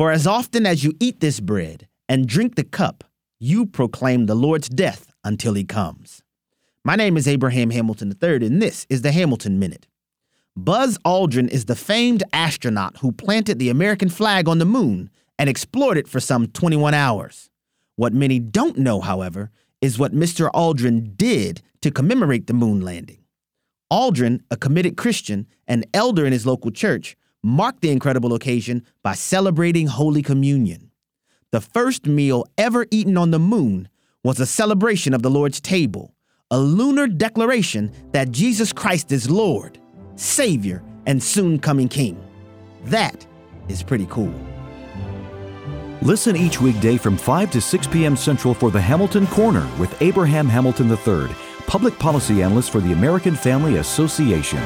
For as often as you eat this bread and drink the cup, you proclaim the Lord's death until he comes. My name is Abraham Hamilton III, and this is the Hamilton Minute. Buzz Aldrin is the famed astronaut who planted the American flag on the moon and explored it for some 21 hours. What many don't know, however, is what Mr. Aldrin did to commemorate the moon landing. Aldrin, a committed Christian and elder in his local church, marked the incredible occasion by celebrating Holy Communion. The first meal ever eaten on the moon was a celebration of the Lord's table, a lunar declaration that Jesus Christ is Lord, Savior, and soon coming King. That is pretty cool. Listen each weekday from 5 to 6 p.m. Central for the Hamilton Corner with Abraham Hamilton III, public policy analyst for the American Family Association.